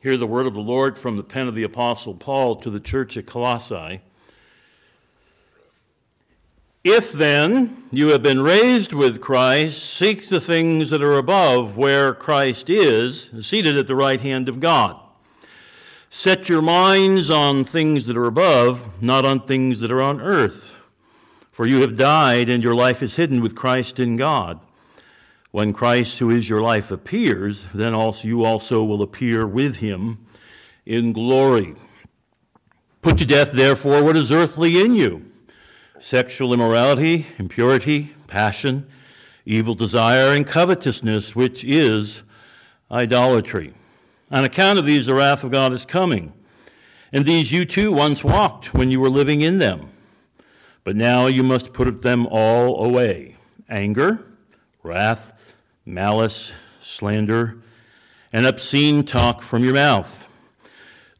Hear the word of the Lord from the pen of the Apostle Paul to the church at Colossae. If then you have been raised with Christ, seek the things that are above, where Christ is, seated at the right hand of God. Set your minds on things that are above, not on things that are on earth. For you have died, and your life is hidden with Christ in God. When Christ, who is your life, appears, then also you also will appear with him in glory. Put to death, therefore, what is earthly in you sexual immorality, impurity, passion, evil desire, and covetousness, which is idolatry. On account of these, the wrath of God is coming. And these you too once walked when you were living in them. But now you must put them all away anger, wrath, malice, slander, and obscene talk from your mouth.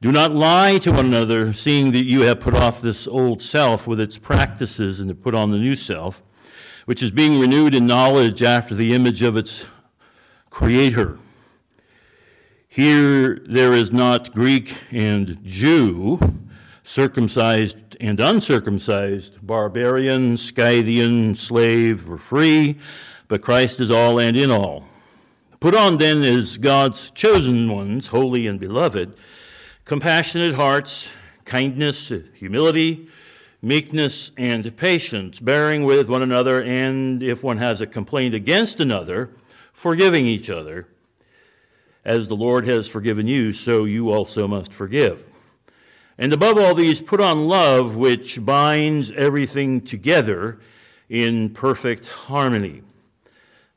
Do not lie to one another, seeing that you have put off this old self with its practices and have put on the new self, which is being renewed in knowledge after the image of its creator. Here there is not Greek and Jew, circumcised and uncircumcised, barbarian, Scythian, slave, or free, but Christ is all and in all. Put on then as God's chosen ones, holy and beloved compassionate hearts, kindness, humility, meekness, and patience, bearing with one another, and if one has a complaint against another, forgiving each other. As the Lord has forgiven you, so you also must forgive. And above all these, put on love, which binds everything together in perfect harmony.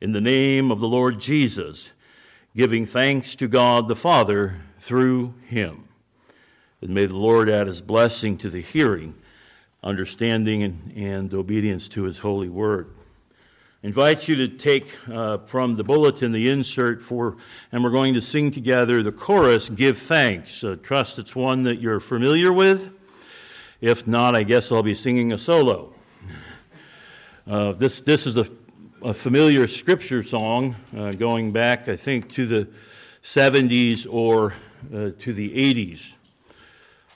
in the name of the Lord Jesus, giving thanks to God the Father through him. And may the Lord add his blessing to the hearing, understanding, and, and obedience to his holy word. I invite you to take uh, from the bulletin the insert for, and we're going to sing together the chorus, Give Thanks. Uh, trust it's one that you're familiar with. If not, I guess I'll be singing a solo. Uh, this, this is a a familiar scripture song uh, going back, I think, to the 70s or uh, to the 80s.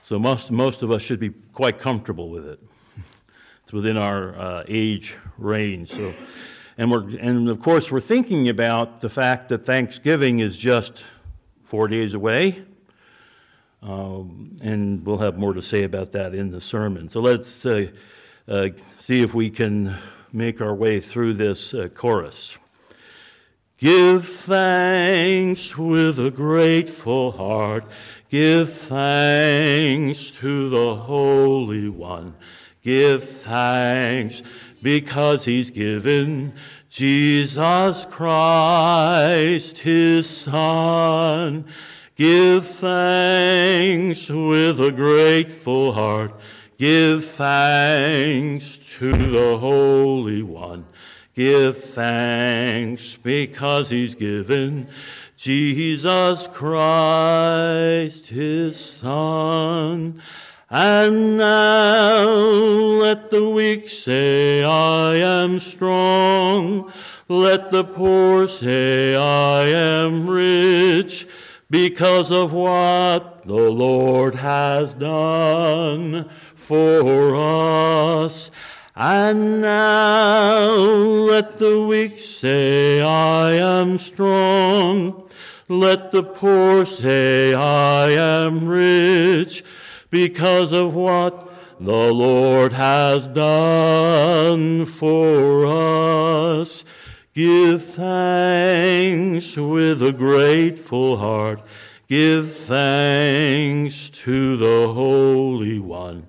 So most, most of us should be quite comfortable with it. it's within our uh, age range. So, and, we're, and of course, we're thinking about the fact that Thanksgiving is just four days away. Um, and we'll have more to say about that in the sermon. So let's uh, uh, see if we can make our way through this uh, chorus. Give thanks with a grateful heart. Give thanks to the Holy One. Give thanks because He's given Jesus Christ, His Son. Give thanks with a grateful heart. Give thanks to the Holy One. Give thanks because He's given Jesus Christ, His Son. And now let the weak say, I am strong. Let the poor say, I am rich because of what the Lord has done for us. And now let the weak say, I am strong. Let the poor say, I am rich, because of what the Lord has done for us. Give thanks with a grateful heart. Give thanks to the Holy One.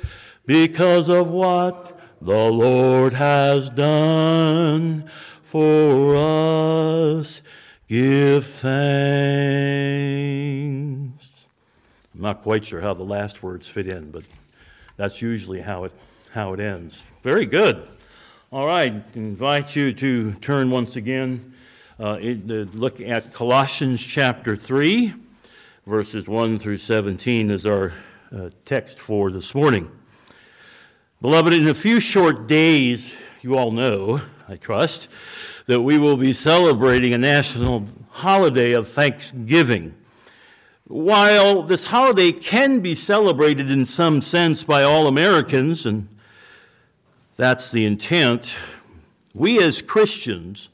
because of what the Lord has done for us. Give thanks. I'm not quite sure how the last words fit in, but that's usually how it, how it ends. Very good. All right, invite you to turn once again, uh, look at Colossians chapter 3, verses 1 through 17 as our uh, text for this morning. Beloved, in a few short days, you all know, I trust, that we will be celebrating a national holiday of Thanksgiving. While this holiday can be celebrated in some sense by all Americans, and that's the intent, we as Christians,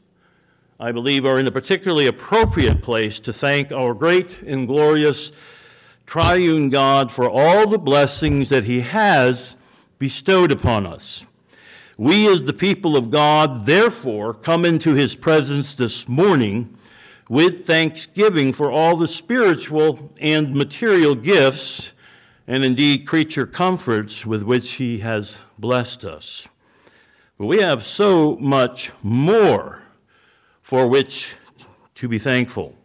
I believe, are in a particularly appropriate place to thank our great and glorious triune God for all the blessings that He has bestowed upon us. We, as the people of God, therefore, come into his presence this morning with thanksgiving for all the spiritual and material gifts, and indeed creature comforts with which he has blessed us. But we have so much more for which to be thankful.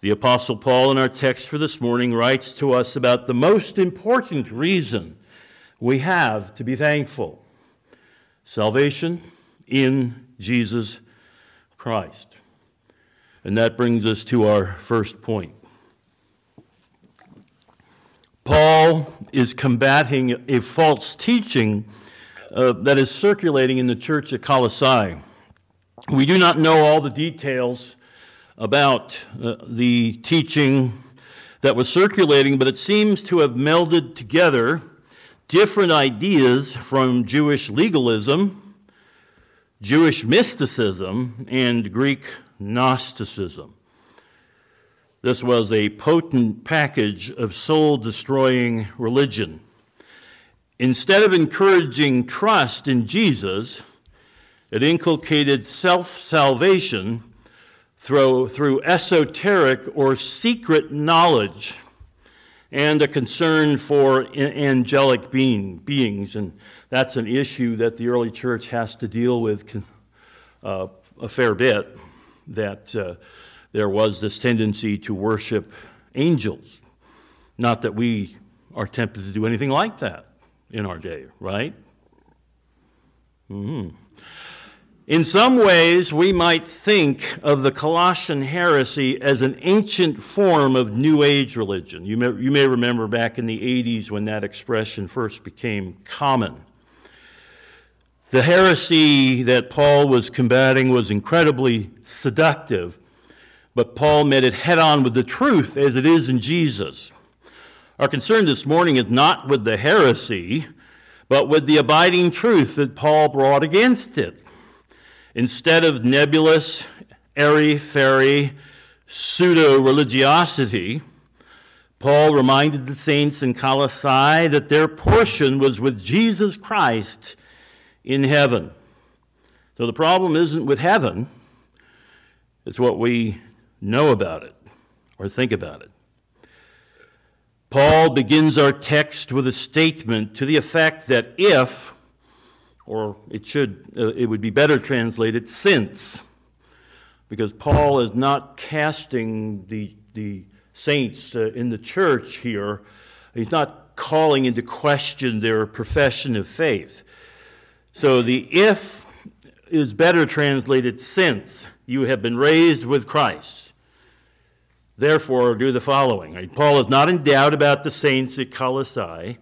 The Apostle Paul, in our text for this morning, writes to us about the most important reason we have to be thankful salvation in Jesus Christ. And that brings us to our first point. Paul is combating a false teaching uh, that is circulating in the church at Colossae. We do not know all the details about uh, the teaching that was circulating, but it seems to have melded together different ideas from Jewish legalism, Jewish mysticism, and Greek Gnosticism. This was a potent package of soul destroying religion. Instead of encouraging trust in Jesus, it inculcated self salvation through, through esoteric or secret knowledge and a concern for angelic being, beings. And that's an issue that the early church has to deal with uh, a fair bit, that uh, there was this tendency to worship angels. Not that we are tempted to do anything like that in our day, right? Mm-hmm. In some ways, we might think of the Colossian heresy as an ancient form of New Age religion. You may, you may remember back in the 80s when that expression first became common. The heresy that Paul was combating was incredibly seductive, but Paul met it head on with the truth as it is in Jesus. Our concern this morning is not with the heresy, but with the abiding truth that Paul brought against it. Instead of nebulous, airy fairy pseudo religiosity, Paul reminded the saints in Colossae that their portion was with Jesus Christ in heaven. So the problem isn't with heaven, it's what we know about it or think about it. Paul begins our text with a statement to the effect that if or it should uh, it would be better translated since because paul is not casting the the saints uh, in the church here he's not calling into question their profession of faith so the if is better translated since you have been raised with christ therefore, do the following. Paul is not in doubt about the saints at Colossae.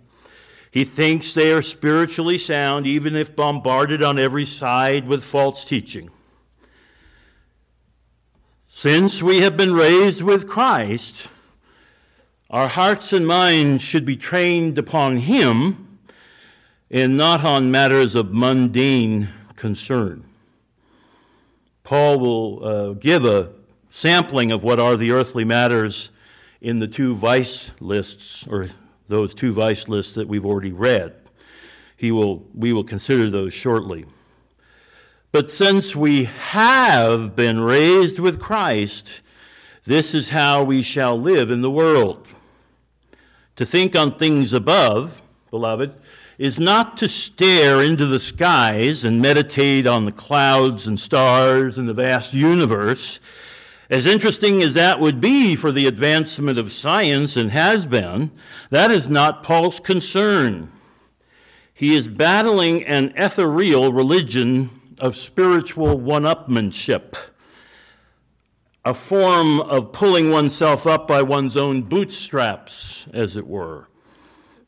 He thinks they are spiritually sound, even if bombarded on every side with false teaching. Since we have been raised with Christ, our hearts and minds should be trained upon Him and not on matters of mundane concern. Paul will uh, give a sampling of what are the earthly matters in the two vice lists, or those two vice lists that we've already read. He will, we will consider those shortly. But since we have been raised with Christ, this is how we shall live in the world. To think on things above, beloved, is not to stare into the skies and meditate on the clouds and stars and the vast universe. As interesting as that would be for the advancement of science and has been, that is not Paul's concern. He is battling an ethereal religion of spiritual one upmanship, a form of pulling oneself up by one's own bootstraps, as it were.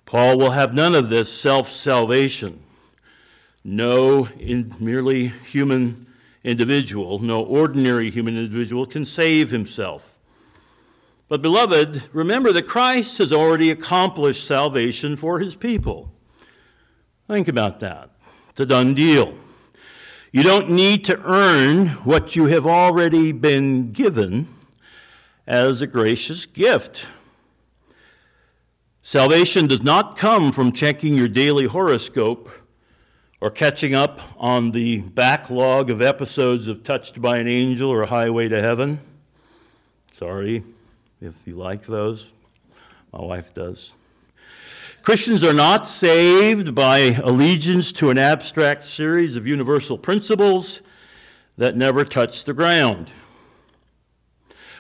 Paul will have none of this self salvation. No merely human individual, no ordinary human individual can save himself. But, beloved, remember that Christ has already accomplished salvation for his people. Think about that. It's a done deal. You don't need to earn what you have already been given as a gracious gift. Salvation does not come from checking your daily horoscope or catching up on the backlog of episodes of Touched by an Angel or Highway to Heaven. Sorry if you like those. My wife does. Christians are not saved by allegiance to an abstract series of universal principles that never touch the ground.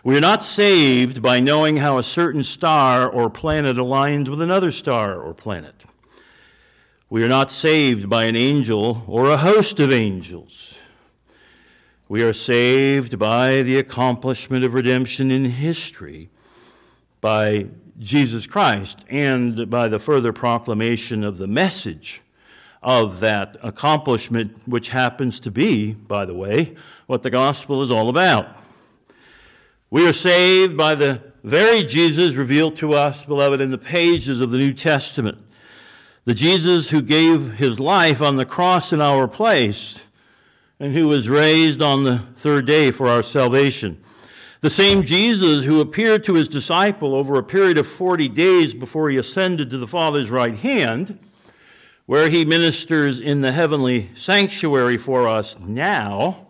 We are not saved by knowing how a certain star or planet aligns with another star or planet. We are not saved by an angel or a host of angels. We are saved by the accomplishment of redemption in history, by Jesus Christ and by the further proclamation of the message of that accomplishment, which happens to be, by the way, what the gospel is all about. We are saved by the very Jesus revealed to us, beloved, in the pages of the New Testament. The Jesus who gave his life on the cross in our place and who was raised on the third day for our salvation. The same Jesus who appeared to his disciple over a period of 40 days before he ascended to the Father's right hand, where he ministers in the heavenly sanctuary for us now,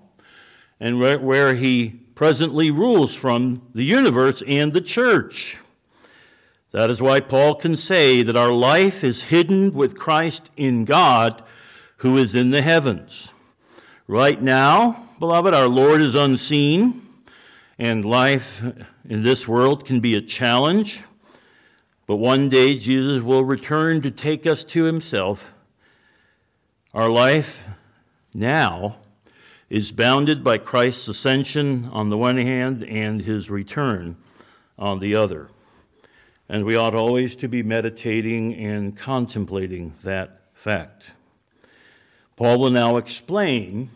and where he presently rules from the universe and the church. That is why Paul can say that our life is hidden with Christ in God who is in the heavens. Right now, beloved, our Lord is unseen and life in this world can be a challenge. But one day Jesus will return to take us to himself. Our life now is bounded by Christ's ascension on the one hand and his return on the other. And we ought always to be meditating and contemplating that fact. Paul will now explain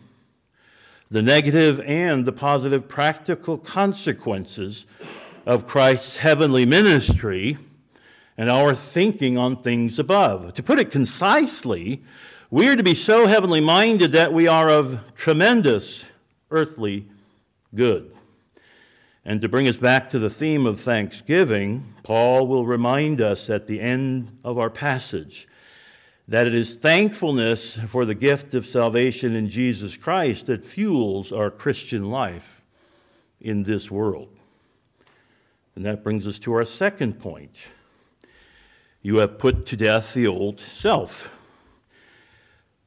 the negative and the positive practical consequences of Christ's heavenly ministry and our thinking on things above. To put it concisely, we are to be so heavenly minded that we are of tremendous earthly good. And to bring us back to the theme of thanksgiving, Paul will remind us at the end of our passage that it is thankfulness for the gift of salvation in Jesus Christ that fuels our Christian life in this world. And that brings us to our second point. You have put to death the old self.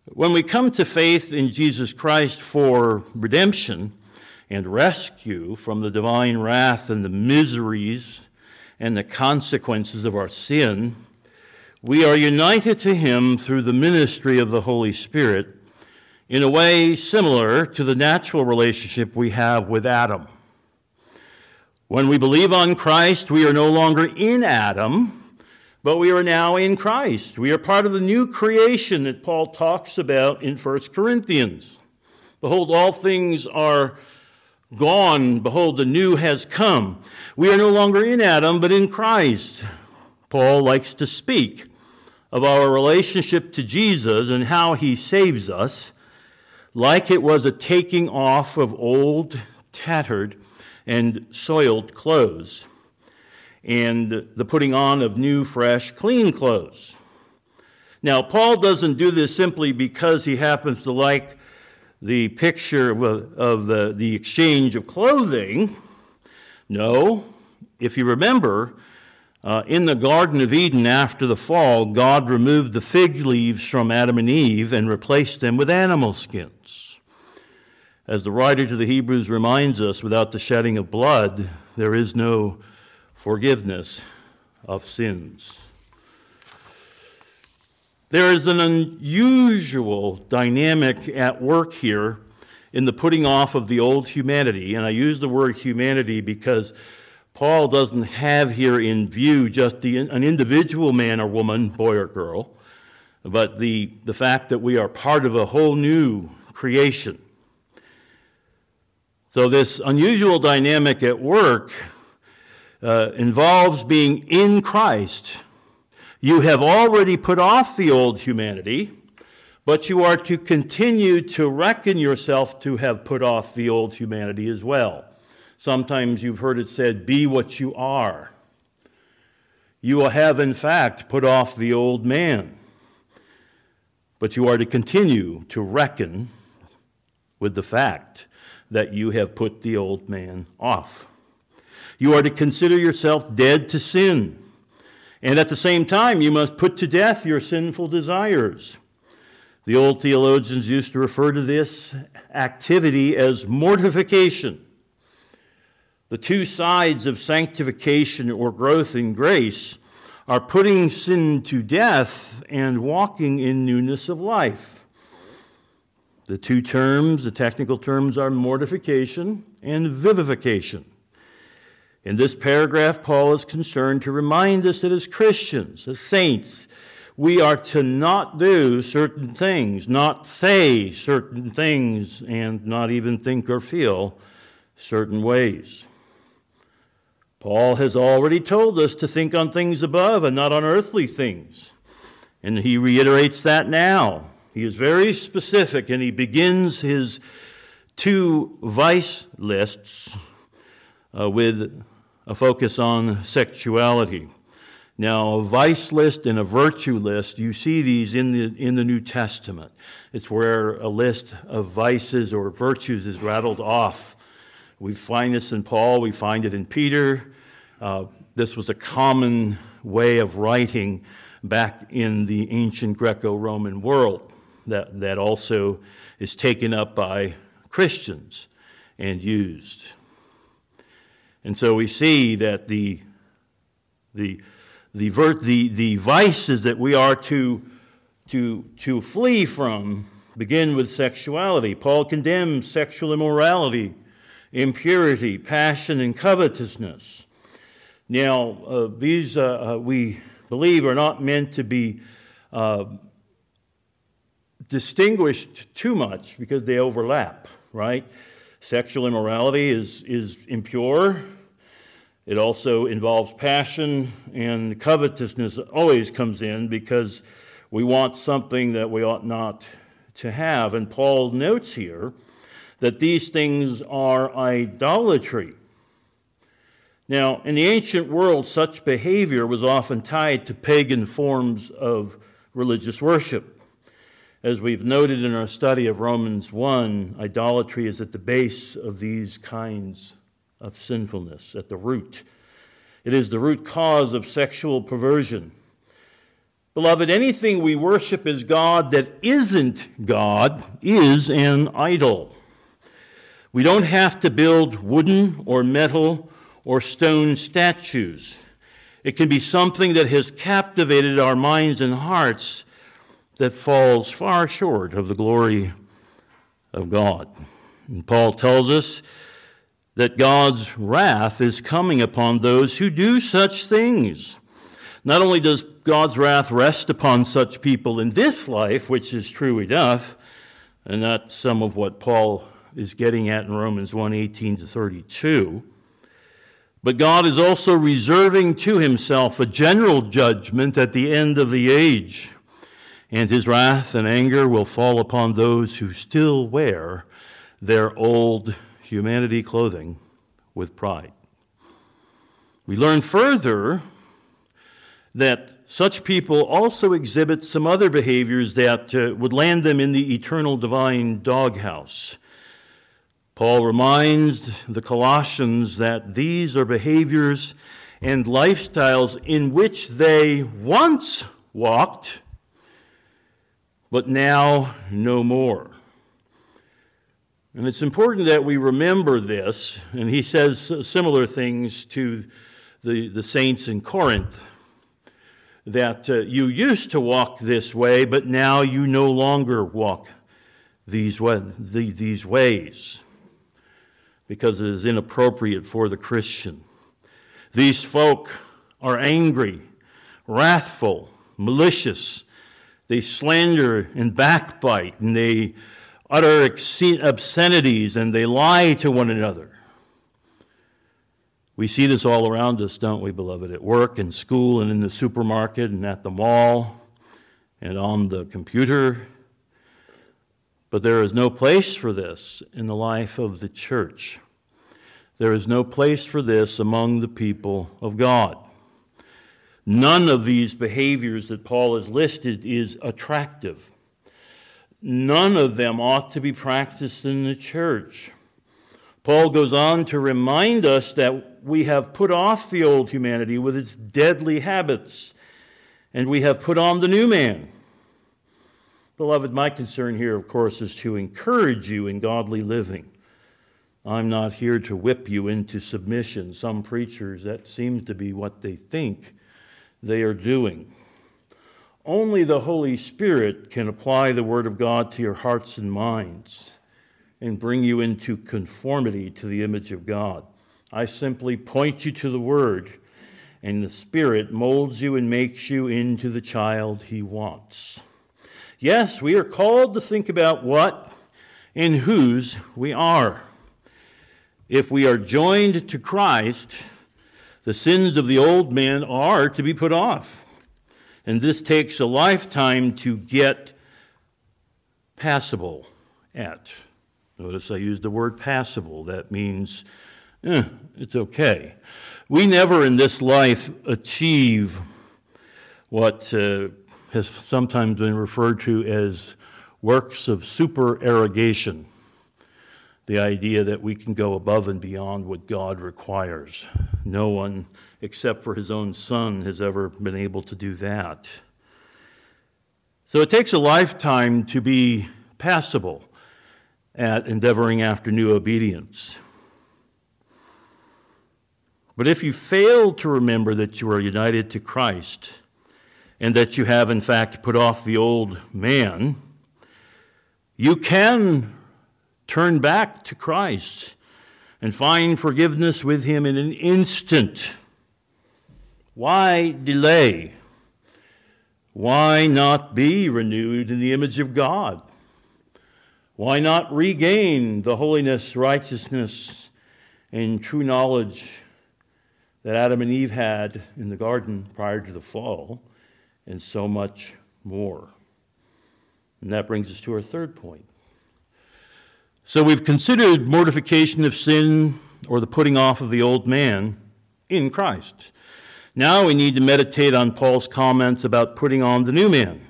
When we come to faith in Jesus Christ for redemption and rescue from the divine wrath and the miseries and the consequences of our sin, we are united to him through the ministry of the Holy Spirit in a way similar to the natural relationship we have with Adam. When we believe on Christ, we are no longer in Adam, but we are now in Christ. We are part of the new creation that Paul talks about in 1 Corinthians. Behold, all things are gone. Behold, the new has come. We are no longer in Adam, but in Christ. Paul likes to speak of our relationship to Jesus and how he saves us, like it was a taking off of old, tattered, and soiled clothes, and the putting on of new, fresh, clean clothes. Now, Paul doesn't do this simply because he happens to like the picture of, of the, the exchange of clothing. No, if you remember, uh, in the Garden of Eden after the fall, God removed the fig leaves from Adam and Eve and replaced them with animal skins. As the writer to the Hebrews reminds us, without the shedding of blood, there is no forgiveness of sins. There is an unusual dynamic at work here in the putting off of the old humanity. And I use the word humanity because Paul doesn't have here in view just the, an individual man or woman, boy or girl, but the, the fact that we are part of a whole new creation. So, this unusual dynamic at work uh, involves being in Christ. You have already put off the old humanity, but you are to continue to reckon yourself to have put off the old humanity as well. Sometimes you've heard it said, Be what you are. You will have, in fact, put off the old man, but you are to continue to reckon with the fact that you have put the old man off. You are to consider yourself dead to sin. And at the same time, you must put to death your sinful desires. The old theologians used to refer to this activity as mortification. The two sides of sanctification or growth in grace are putting sin to death and walking in newness of life. The two terms, the technical terms, are mortification and vivification. In this paragraph, Paul is concerned to remind us that as Christians, as saints, we are to not do certain things, not say certain things, and not even think or feel certain ways. Paul has already told us to think on things above and not on earthly things. And he reiterates that now. He is very specific and he begins his two vice lists uh, with a focus on sexuality. Now, a vice list and a virtue list, you see these in the, in the New Testament. It's where a list of vices or virtues is rattled off. We find this in Paul, we find it in Peter. Uh, this was a common way of writing back in the ancient Greco Roman world that, that also is taken up by Christians and used. And so we see that the, the, the, the, the vices that we are to, to, to flee from begin with sexuality. Paul condemns sexual immorality, impurity, passion, and covetousness. Now, uh, these uh, uh, we believe are not meant to be uh, distinguished too much because they overlap, right? Sexual immorality is, is impure. It also involves passion, and covetousness always comes in because we want something that we ought not to have. And Paul notes here that these things are idolatry. Now, in the ancient world, such behavior was often tied to pagan forms of religious worship. As we've noted in our study of Romans 1, idolatry is at the base of these kinds of sinfulness, at the root. It is the root cause of sexual perversion. Beloved, anything we worship as God that isn't God is an idol. We don't have to build wooden or metal or stone statues. It can be something that has captivated our minds and hearts that falls far short of the glory of God. And Paul tells us that God's wrath is coming upon those who do such things. Not only does God's wrath rest upon such people in this life, which is true enough, and that's some of what Paul is getting at in Romans 1 18 to 32. But God is also reserving to himself a general judgment at the end of the age, and his wrath and anger will fall upon those who still wear their old humanity clothing with pride. We learn further that such people also exhibit some other behaviors that uh, would land them in the eternal divine doghouse. Paul reminds the Colossians that these are behaviors and lifestyles in which they once walked, but now no more. And it's important that we remember this. And he says similar things to the, the saints in Corinth that uh, you used to walk this way, but now you no longer walk these, way, these ways because it is inappropriate for the Christian. These folk are angry, wrathful, malicious. They slander and backbite, and they utter obscenities and they lie to one another. We see this all around us, don't we, beloved? At work and school and in the supermarket and at the mall and on the computer. But there is no place for this in the life of the church. There is no place for this among the people of God. None of these behaviors that Paul has listed is attractive. None of them ought to be practiced in the church. Paul goes on to remind us that we have put off the old humanity with its deadly habits, and we have put on the new man. Beloved, my concern here, of course, is to encourage you in godly living. I'm not here to whip you into submission. Some preachers, that seems to be what they think they are doing. Only the Holy Spirit can apply the Word of God to your hearts and minds and bring you into conformity to the image of God. I simply point you to the Word, and the Spirit molds you and makes you into the child He wants. Yes, we are called to think about what and whose we are. If we are joined to Christ, the sins of the old man are to be put off. And this takes a lifetime to get passable at. Notice I used the word passable. That means eh, it's okay. We never in this life achieve what uh, has sometimes been referred to as works of supererogation the idea that we can go above and beyond what God requires. No one, except for his own son, has ever been able to do that. So it takes a lifetime to be passable at endeavoring after new obedience. But if you fail to remember that you are united to Christ and that you have, in fact, put off the old man, you can turn back to Christ and find forgiveness with Him in an instant. Why delay? Why not be renewed in the image of God? Why not regain the holiness, righteousness, and true knowledge that Adam and Eve had in the garden prior to the fall, and so much more? And that brings us to our third point. So we've considered mortification of sin or the putting off of the old man in Christ. Now we need to meditate on Paul's comments about putting on the new man.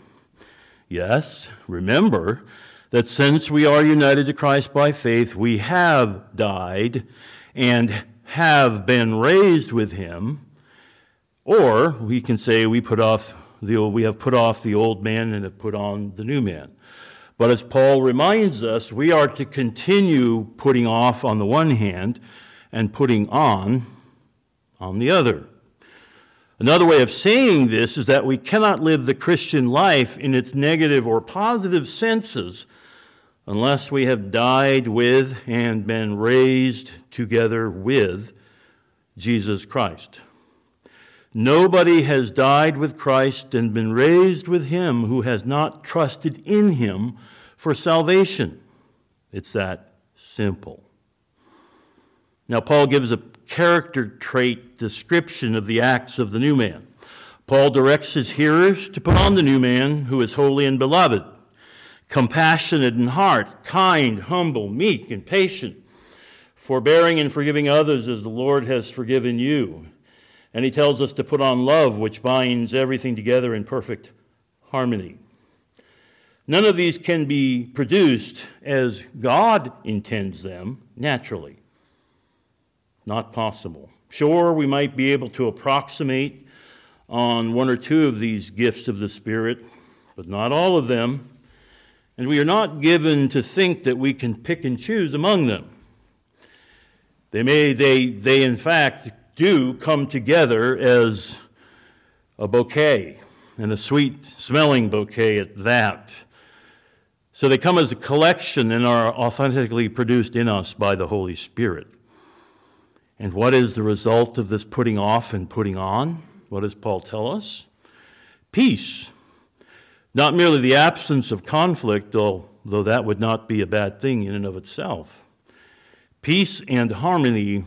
Yes, remember that since we are united to Christ by faith, we have died and have been raised with him. Or we can say we put off the we have put off the old man and have put on the new man. But as Paul reminds us, we are to continue putting off on the one hand and putting on on the other. Another way of saying this is that we cannot live the Christian life in its negative or positive senses unless we have died with and been raised together with Jesus Christ. Nobody has died with Christ and been raised with him who has not trusted in him for salvation. It's that simple. Now, Paul gives a character trait description of the acts of the new man. Paul directs his hearers to put on the new man who is holy and beloved, compassionate in heart, kind, humble, meek, and patient, forbearing and forgiving others as the Lord has forgiven you. And he tells us to put on love, which binds everything together in perfect harmony. None of these can be produced as God intends them naturally. Not possible. Sure, we might be able to approximate on one or two of these gifts of the Spirit, but not all of them. And we are not given to think that we can pick and choose among them. They may, they, they in fact do come together as a bouquet, and a sweet smelling bouquet at that. So they come as a collection and are authentically produced in us by the Holy Spirit. And what is the result of this putting off and putting on? What does Paul tell us? Peace. Not merely the absence of conflict, although that would not be a bad thing in and of itself. Peace and harmony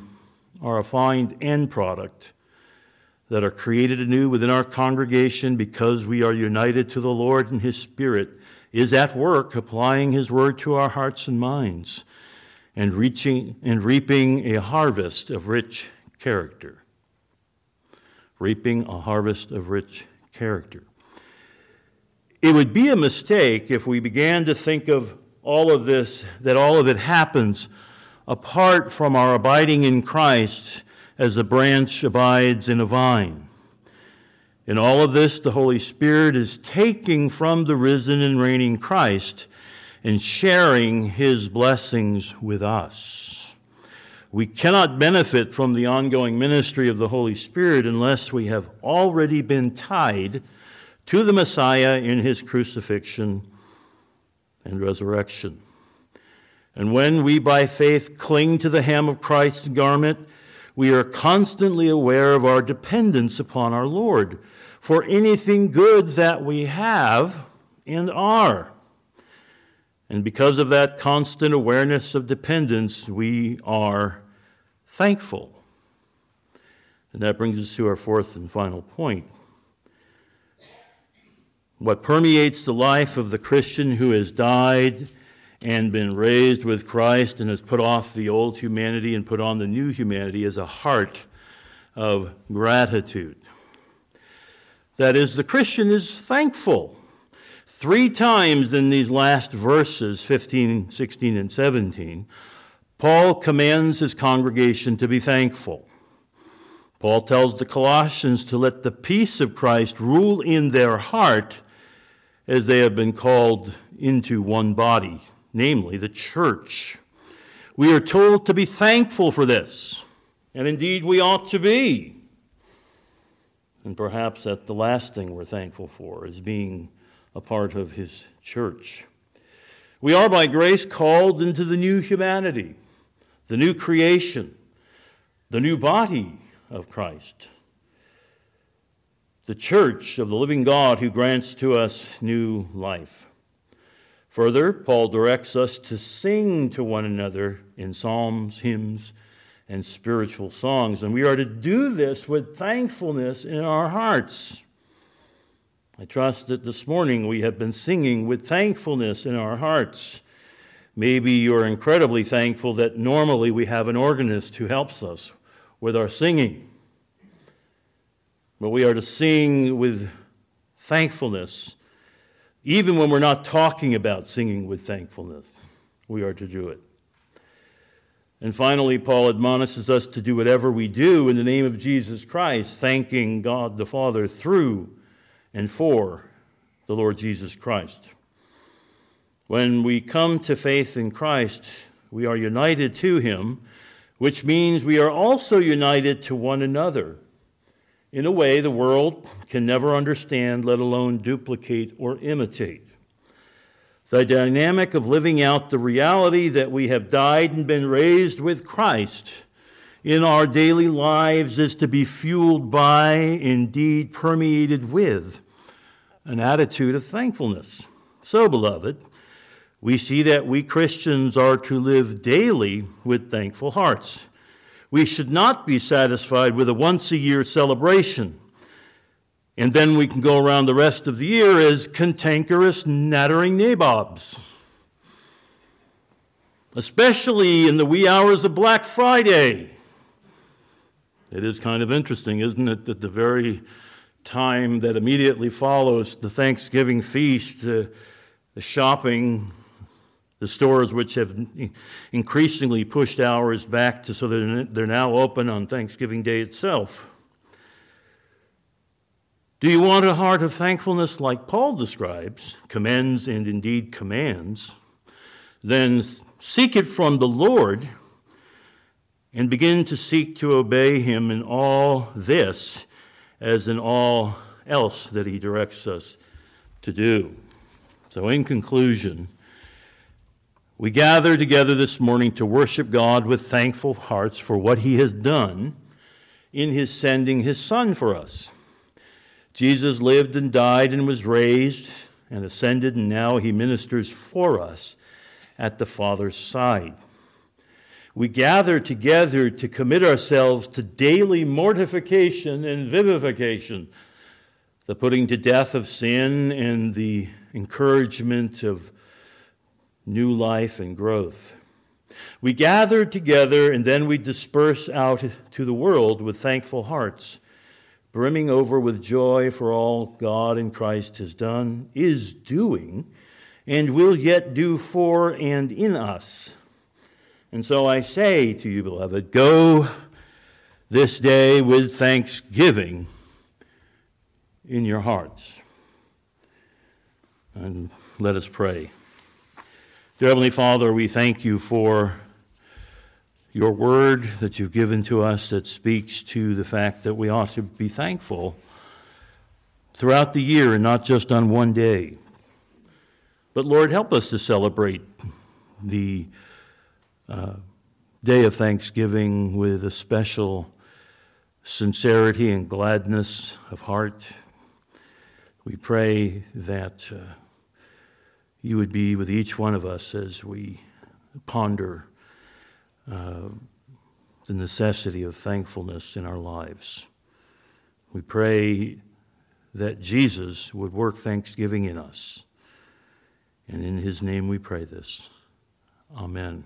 are a fine end product that are created anew within our congregation because we are united to the Lord and His Spirit is at work applying His word to our hearts and minds and reaching and reaping a harvest of rich character. Reaping a harvest of rich character. It would be a mistake if we began to think of all of this, that all of it happens apart from our abiding in Christ as a branch abides in a vine. In all of this, the Holy Spirit is taking from the risen and reigning Christ and sharing his blessings with us. We cannot benefit from the ongoing ministry of the Holy Spirit unless we have already been tied to the Messiah in his crucifixion and resurrection. And when we by faith cling to the hem of Christ's garment, we are constantly aware of our dependence upon our Lord for anything good that we have and are. And because of that constant awareness of dependence, we are thankful. And that brings us to our fourth and final point. What permeates the life of the Christian who has died and been raised with Christ and has put off the old humanity and put on the new humanity is a heart of gratitude. That is, the Christian is thankful Three times in these last verses, 15, 16, and 17, Paul commands his congregation to be thankful. Paul tells the Colossians to let the peace of Christ rule in their heart as they have been called into one body, namely the church. We are told to be thankful for this, and indeed we ought to be. And perhaps that the last thing we're thankful for is being a part of his church. We are by grace called into the new humanity, the new creation, the new body of Christ, the church of the living God who grants to us new life. Further, Paul directs us to sing to one another in psalms, hymns, and spiritual songs. And we are to do this with thankfulness in our hearts. I trust that this morning we have been singing with thankfulness in our hearts. Maybe you're incredibly thankful that normally we have an organist who helps us with our singing. But we are to sing with thankfulness, even when we're not talking about singing with thankfulness. We are to do it. And finally, Paul admonishes us to do whatever we do in the name of Jesus Christ, thanking God the Father through and for the Lord Jesus Christ. When we come to faith in Christ, we are united to Him, which means we are also united to one another in a way the world can never understand, let alone duplicate or imitate. The dynamic of living out the reality that we have died and been raised with Christ in our daily lives is to be fueled by, indeed permeated with, an attitude of thankfulness. So, beloved, we see that we Christians are to live daily with thankful hearts. We should not be satisfied with a once a year celebration. And then we can go around the rest of the year as cantankerous, nattering nabobs. Especially in the wee hours of Black Friday. It is kind of interesting, isn't it, that the very time that immediately follows the Thanksgiving feast, uh, the shopping the stores which have increasingly pushed hours back to so that they're now open on Thanksgiving Day itself. Do you want a heart of thankfulness like Paul describes, commends and indeed commands? Then seek it from the Lord and begin to seek to obey him in all this as in all else that he directs us to do. So, in conclusion, we gather together this morning to worship God with thankful hearts for what He has done in His sending His Son for us. Jesus lived and died and was raised and ascended, and now He ministers for us at the Father's side. We gather together to commit ourselves to daily mortification and vivification, the putting to death of sin and the encouragement of new life and growth. We gather together and then we disperse out to the world with thankful hearts, brimming over with joy for all God in Christ has done, is doing, and will yet do for and in us. And so I say to you, beloved, go this day with thanksgiving in your hearts. And let us pray. Dear Heavenly Father, we thank you for your word that you've given to us that speaks to the fact that we ought to be thankful throughout the year and not just on one day. But Lord, help us to celebrate the uh, day of Thanksgiving with a special sincerity and gladness of heart. We pray that. Uh, you would be with each one of us as we ponder uh, the necessity of thankfulness in our lives. We pray that Jesus would work thanksgiving in us. And in his name we pray this. Amen.